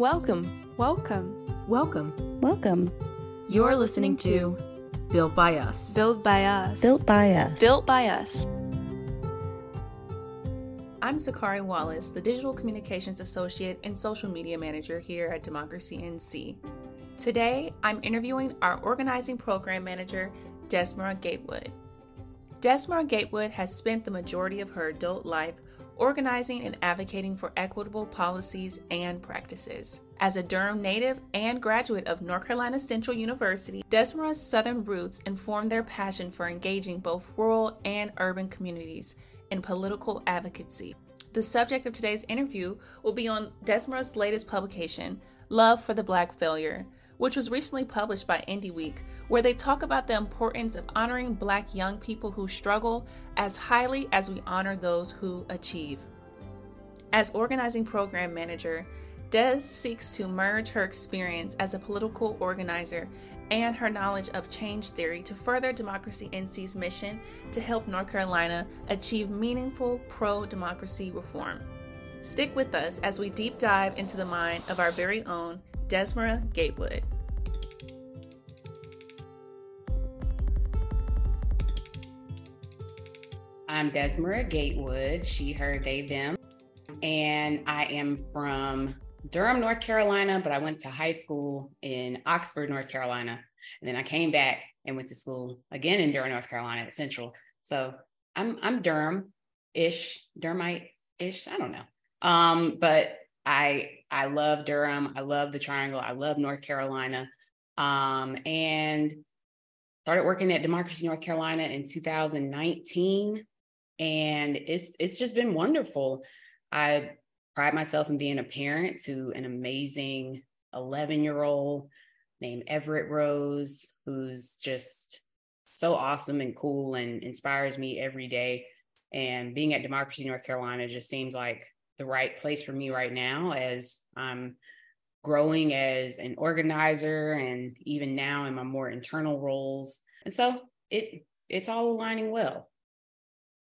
Welcome. Welcome. Welcome. Welcome. You're listening to Built by Us. Built by Us. Built by Us. Built by Us. I'm Sakari Wallace, the Digital Communications Associate and Social Media Manager here at Democracy NC. Today, I'm interviewing our Organizing Program Manager, Desmara Gatewood. Desmara Gatewood has spent the majority of her adult life organizing and advocating for equitable policies and practices. As a Durham native and graduate of North Carolina Central University, Desmara's Southern roots informed their passion for engaging both rural and urban communities in political advocacy. The subject of today's interview will be on Desmara's latest publication, Love for the Black Failure, which was recently published by INDY Week, where they talk about the importance of honoring Black young people who struggle as highly as we honor those who achieve. As organizing program manager, Des seeks to merge her experience as a political organizer and her knowledge of change theory to further Democracy NC's mission to help North Carolina achieve meaningful pro democracy reform. Stick with us as we deep dive into the mind of our very own Desmara Gatewood. I'm Desmara Gatewood, she, her, they, them. And I am from Durham, North Carolina, but I went to high school in Oxford, North Carolina. And then I came back and went to school again in Durham, North Carolina at Central. So I'm I'm Durham-ish, Durhamite-ish. I don't know. Um, but I I love Durham. I love the Triangle. I love North Carolina. Um, and started working at Democracy North Carolina in 2019, and it's it's just been wonderful. I pride myself in being a parent to an amazing 11 year old named Everett Rose, who's just so awesome and cool and inspires me every day. And being at Democracy North Carolina just seems like the right place for me right now as I'm growing as an organizer and even now in my more internal roles. And so it it's all aligning well.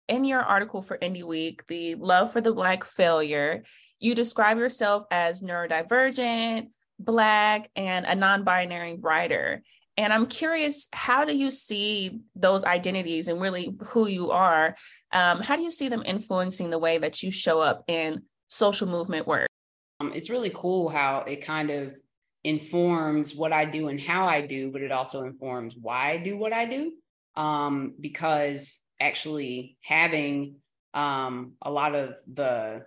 In your article for INDY Week, the love for the Black failure, you describe yourself as neurodivergent, Black, and a non binary writer. And I'm curious, how do you see those identities and really who you are? Um, how do you see them influencing the way that you show up in social movement work? Um, it's really cool how it kind of informs what I do and how I do, but it also informs why I do what I do. Um, because actually having um, a lot of the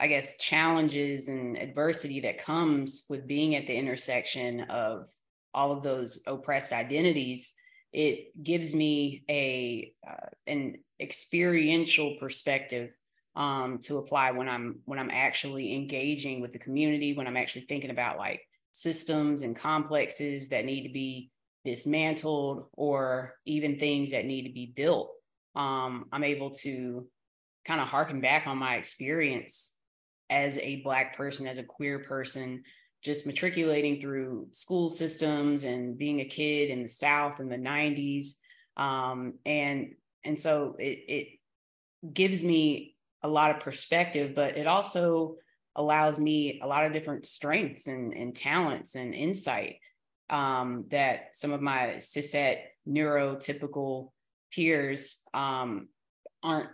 I guess, challenges and adversity that comes with being at the intersection of all of those oppressed identities, it gives me a uh, an experiential perspective um, to apply when I'm when I'm actually engaging with the community, when I'm actually thinking about like systems and complexes that need to be dismantled or even things that need to be built. Um, I'm able to kind of harken back on my experience as a black person as a queer person just matriculating through school systems and being a kid in the south in the 90s um, and and so it, it gives me a lot of perspective but it also allows me a lot of different strengths and, and talents and insight um, that some of my cishet neurotypical peers um, aren't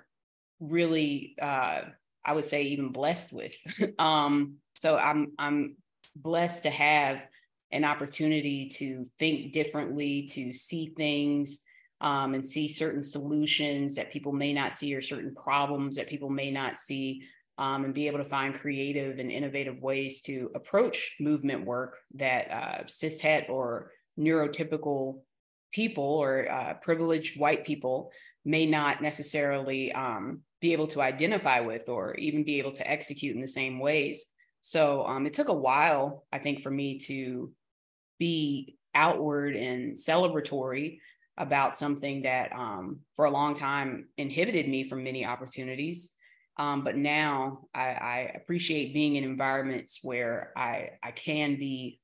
really uh, I would say even blessed with. um, so I'm I'm blessed to have an opportunity to think differently, to see things um, and see certain solutions that people may not see or certain problems that people may not see. Um, and be able to find creative and innovative ways to approach movement work that uh, cishet or neurotypical people or uh, privileged white people may not necessarily um, be able to identify with or even be able to execute in the same ways. So um, it took a while, I think, for me to be outward and celebratory about something that um, for a long time inhibited me from many opportunities. Um, but now I, I, appreciate being in environments where I, I can be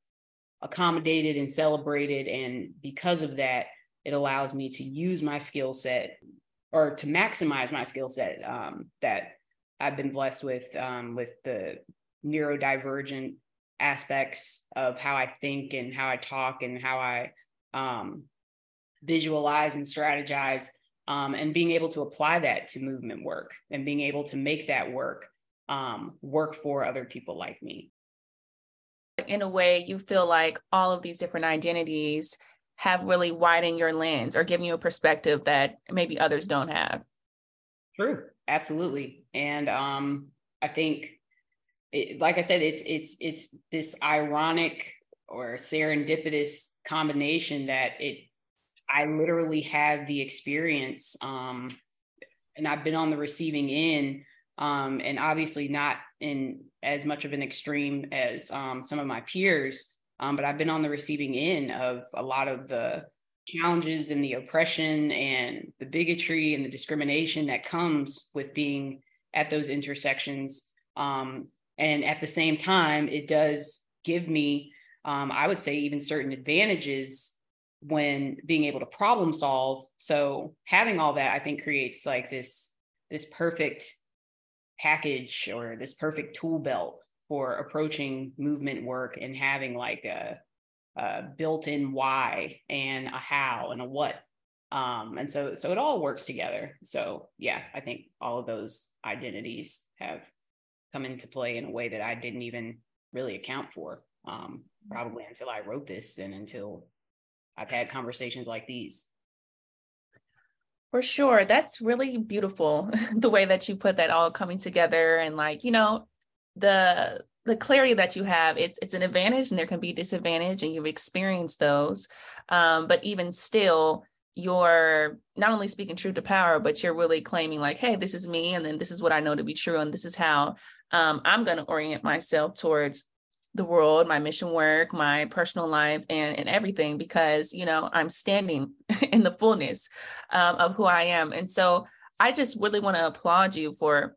accommodated and celebrated. And because of that, it allows me to use my skill set or to maximize my skill set um, that I've been blessed with um, with the neurodivergent aspects of how I think and how I talk and how I um, visualize and strategize, um, and being able to apply that to movement work and being able to make that work um, work for other people like me. In a way, you feel like all of these different identities have really widened your lens or given you a perspective that maybe others don't have. True, absolutely, and um, I think, it, like I said, it's it's it's this ironic or serendipitous combination that it I literally have the experience, um, and I've been on the receiving end, um, and obviously not in as much of an extreme as um, some of my peers, um, but I've been on the receiving end of a lot of the challenges and the oppression and the bigotry and the discrimination that comes with being at those intersections. Um, and at the same time, it does give me, um, I would say, even certain advantages when being able to problem solve. So having all that, I think, creates like this this perfect package or this perfect tool belt for approaching movement work and having like a, a built-in why and a how and a what. Um, and so so it all works together. So yeah i think all of those identities have come into play in a way that i didn't even really account for um, probably until i wrote this and until i've had conversations like these for sure that's really beautiful the way that you put that all coming together and like you know the the clarity that you have it's it's an advantage and there can be disadvantage and you've experienced those um, but even still you're not only speaking truth to power but you're really claiming like hey this is me and then this is what i know to be true and this is how um, i'm going to orient myself towards the world my mission work my personal life and, and everything because you know i'm standing in the fullness um, of who i am and so i just really want to applaud you for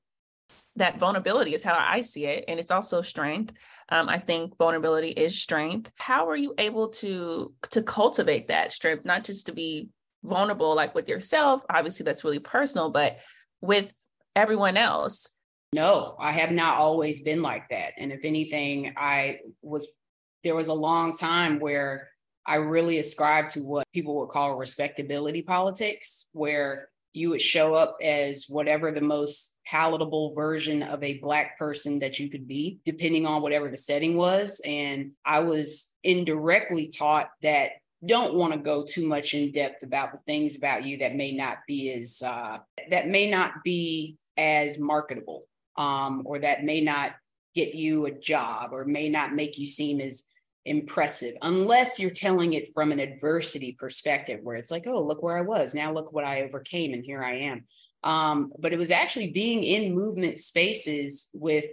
that vulnerability is how I see it. And it's also strength. Um, I think vulnerability is strength. How are you able to to cultivate that strength, not just to be vulnerable like with yourself? Obviously, that's really personal, but with everyone else. No, I have not always been like that. And if anything, I was there was a long time where I really ascribed to what people would call respectability politics, where you would show up as whatever the most palatable version of a black person that you could be depending on whatever the setting was and i was indirectly taught that don't want to go too much in depth about the things about you that may not be as uh, that may not be as marketable um, or that may not get you a job or may not make you seem as impressive unless you're telling it from an adversity perspective where it's like oh look where i was. Now look what i overcame and here i am. Um, but it was actually being in movement spaces with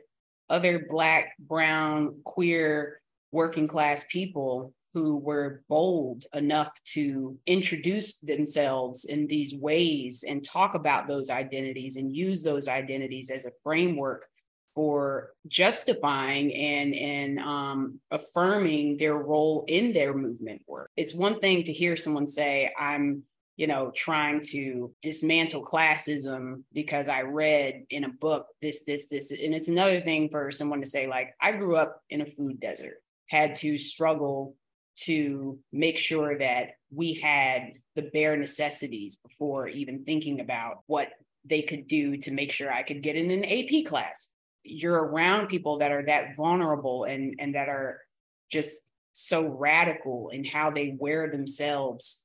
other black brown queer working class people who were bold enough to introduce themselves in these ways and talk about those identities and use those identities as a framework for justifying and and um, affirming their role in their movement work. It's one thing to hear someone say, "I'm." You know, trying to dismantle classism because I read in a book this, this, this. And it's another thing for someone to say, like, I grew up in a food desert, had to struggle to make sure that we had the bare necessities before even thinking about what they could do to make sure I could get in an AP class. You're around people that are that vulnerable and and that are just so radical in how they wear themselves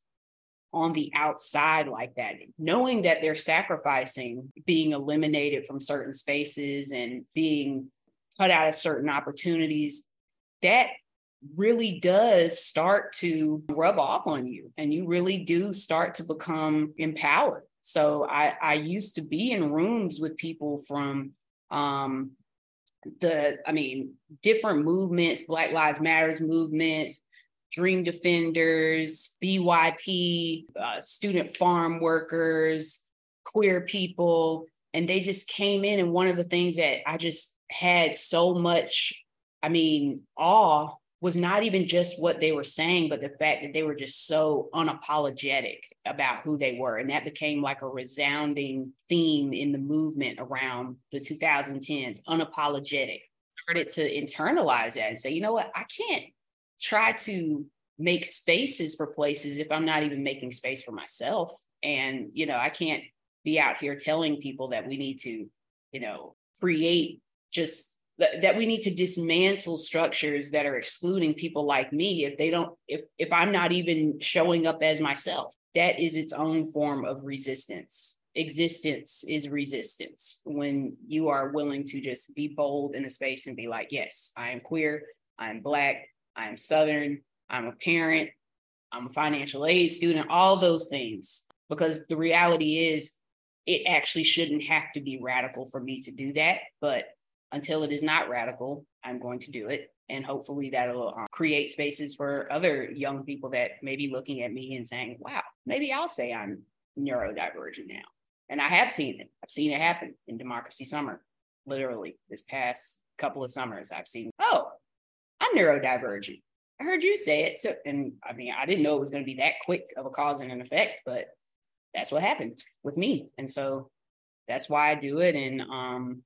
on the outside like that knowing that they're sacrificing being eliminated from certain spaces and being cut out of certain opportunities. That really does start to rub off on you and you really do start to become empowered so i i used to be in rooms with people from um, the, I mean, different movements, Black Lives Matters movements, Dream Defenders, BYP, uh, student farm workers, queer people. And they just came in. And one of the things that I just had so much, I mean, awe was not even just what they were saying, but the fact that they were just so unapologetic about who they were. And that became like a resounding theme in the movement around the 2010s unapologetic, started to internalize that and say, you know what, I can't try to make spaces for places if I'm not even making space for myself. And, you know, I can't be out here telling people that we need to, you know, create just that we need to dismantle structures that are excluding people like me if they don't if if i'm not even showing up as myself. That is its own form of resistance. Existence is resistance when you are willing to just be bold in a space and be like yes i am queer i'm black i'm southern i'm a parent i'm a financial aid student all those things. Because the reality is it actually shouldn't have to be radical for me to do that but until it is not radical, I'm going to do it. And hopefully that'll um, create spaces for other young people that may be looking at me and saying, wow, maybe I'll say I'm neurodivergent now. And I have seen it. I've seen it happen in Democracy Summer, literally this past couple of summers. I've seen, oh, I'm neurodivergent. I heard you say it. So, and I mean, I didn't know it was going to be that quick of a cause and an effect, but that's what happened with me. And so that's why I do it. And um,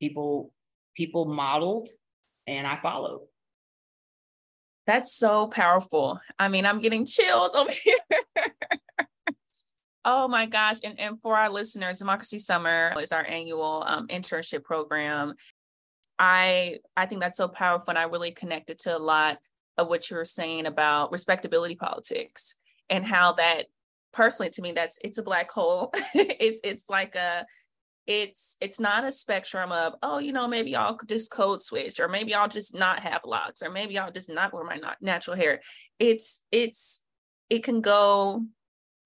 people people modeled and I followed. That's so powerful. I mean, I'm getting chills over here. oh my gosh. And, and for our listeners, Democracy Summer is our annual um, internship program. I I think that's so powerful. And I really connected to a lot of what you were saying about respectability politics and how that personally to me that's it's a black hole. it's it's like a it's it's not a spectrum of oh you know maybe i'll just code switch or maybe i'll just not have locks or maybe i'll just not wear my natural hair. It's it's it can go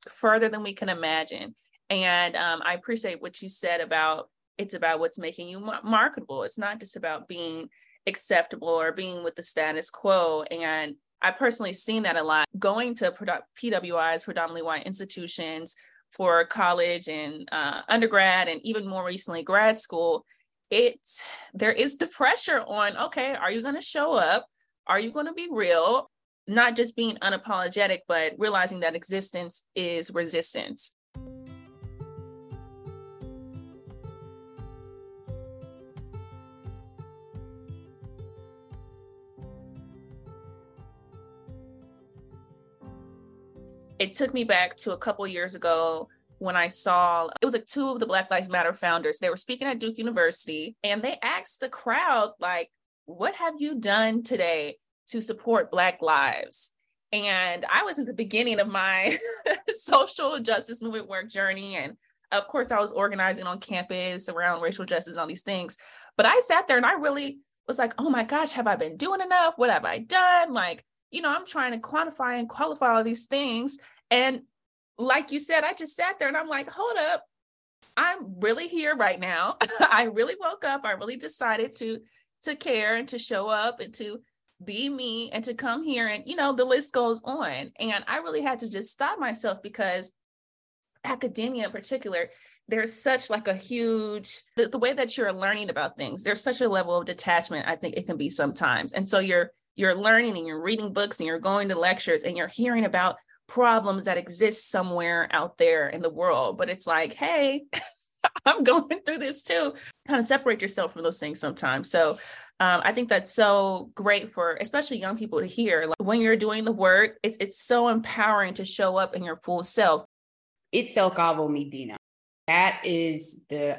further than we can imagine. And um, i appreciate what you said about it's about what's making you marketable. It's not just about being acceptable or being with the status quo. And i personally seen that a lot. Going to pwis predominantly white institutions for college and uh, undergrad and even more recently grad school it's there is the pressure on okay are you going to show up? Are you going to be real? Not just being unapologetic but realizing that existence is resistance it took me back to a couple years ago when I saw it was like two of the Black Lives Matter founders. They were speaking at Duke University and they asked the crowd, like, what have you done today to support Black lives? And I was at the beginning of my social justice movement work journey. And of course, I was organizing on campus around racial justice and all these things. But I sat there and I really was like, oh my gosh, have I been doing enough? What have I done? Like, you know, I'm trying to quantify and qualify all these things. And like you said, I just sat there and I'm like, hold up, I'm really here right now. I really woke up. I really decided to to care and to show up and to be me and to come here and you know the list goes on and i really had to just stop myself because academia in particular there's such like a huge the, the way that you're learning about things there's such a level of detachment i think it can be sometimes and so you're you're learning and you're reading books and you're going to lectures and you're hearing about problems that exist somewhere out there in the world. But it's like hey i'm going through this too. Kind of separate yourself from those things sometimes. So um, i think that's so great for especially young people to hear. Like when you're doing the work it's it's so empowering to show up in your full self. It's El Cabo Medina that is the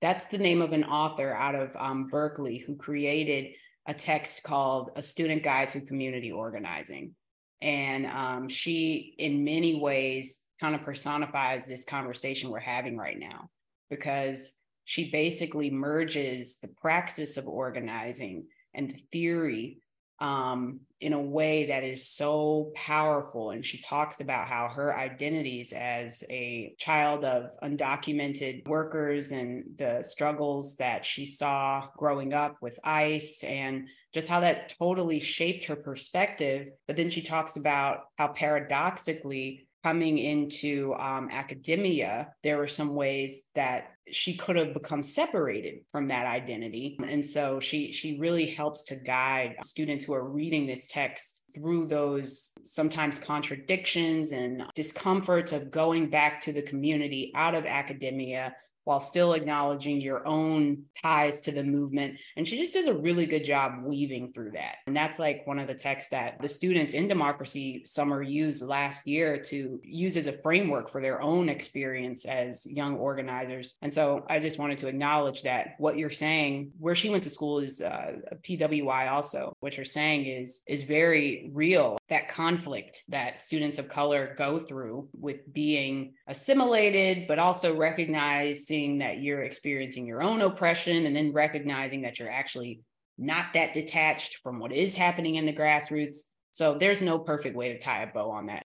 that's the name of an author out of um, berkeley who created a text called a student guide to community organizing. And um, she, in many ways, kind of personifies this conversation we're having right now because she basically merges the praxis of organizing and the theory um, in a way that is so powerful. And she talks about how her identities as a child of undocumented workers and the struggles that she saw growing up with ICE and just how that totally shaped her perspective. But then she talks about how paradoxically, coming into um, academia, there were some ways that she could have become separated from that identity. And so she she really helps to guide students who are reading this text through those sometimes contradictions and discomforts of going back to the community out of academia while still acknowledging your own ties to the movement. And she just does a really good job weaving through that. And that's like one of the texts that the students in Democracy Summer used last year to use as a framework for their own experience as young organizers. And so I just wanted to acknowledge that what you're saying, where she went to school is uh, PWI also. What you're saying is is very real. That conflict that students of color go through with being assimilated, but also recognizing noticing that you're experiencing your own oppression and then recognizing that you're actually not that detached from what is happening in the grassroots. So there's no perfect way to tie a bow on that.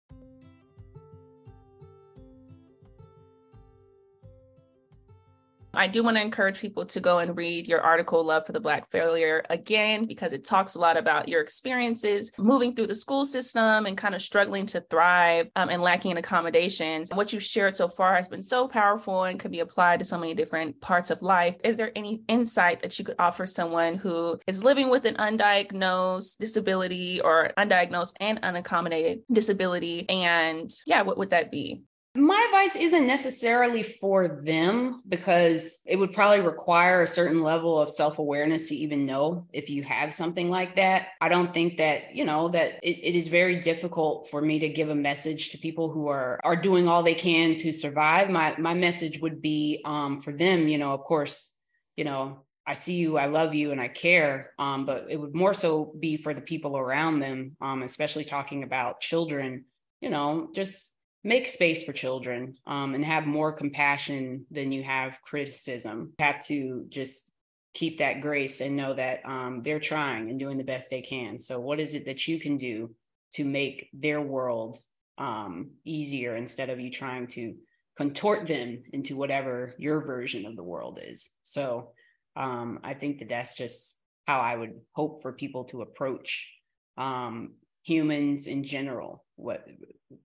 I do want to encourage people to go and read your article, Love for the Black Failure, again, because it talks a lot about your experiences moving through the school system and kind of struggling to thrive um, and lacking in accommodations. What you've shared so far has been so powerful and can be applied to so many different parts of life. Is there any insight that you could offer someone who is living with an undiagnosed disability or undiagnosed and unaccommodated disability? And yeah, what would that be? My advice isn't necessarily for them because it would probably require a certain level of self awareness to even know if you have something like that. I don't think that, you know, that it, it is very difficult for me to give a message to people who are are doing all they can to survive. My my message would be um, for them, you know, of course, you know, I see you, I love you, and I care. Um, but it would more so be for the people around them, um, especially talking about children, you know, just make space for children um, and have more compassion than you have criticism. You have to just keep that grace and know that um, they're trying and doing the best they can. So, what is it that you can do to make their world um, easier instead of you trying to contort them into whatever your version of the world is? So, um, I think that that's just how I would hope for people to approach um, humans in general what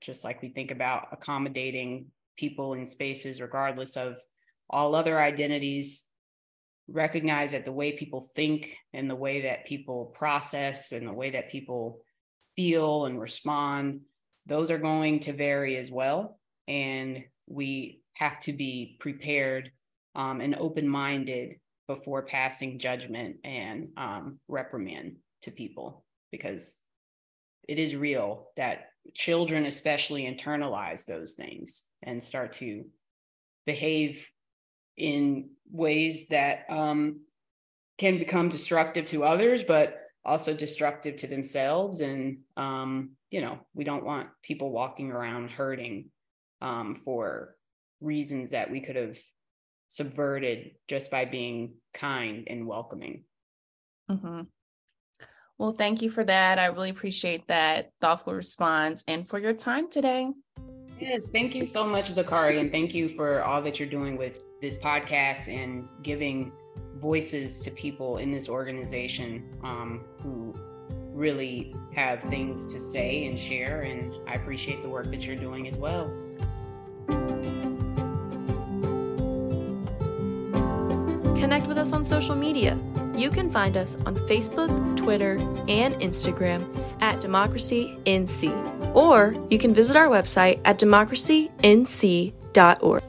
just like we think about accommodating people in spaces regardless of all other identities recognize that the way people think and the way that people process and the way that people feel and respond those are going to vary as well. And we have to be prepared um, and open-minded before passing judgment and um, reprimand to people because it is real that children especially internalize those things and start to behave in ways that um, can become destructive to others but also destructive to themselves and um, you know we don't want people walking around hurting um, for reasons that we could have subverted just by being kind and welcoming mm-hmm. Well, thank you for that. I really appreciate that thoughtful response and for your time today. Yes, thank you so much, Dakari, and thank you for all that you're doing with this podcast and giving voices to people in this organization um, who really have things to say and share. And I appreciate the work that you're doing as well. Connect with us on social media. You can find us on Facebook, Twitter, and Instagram at DemocracyNC. Or you can visit our website at democracync.org.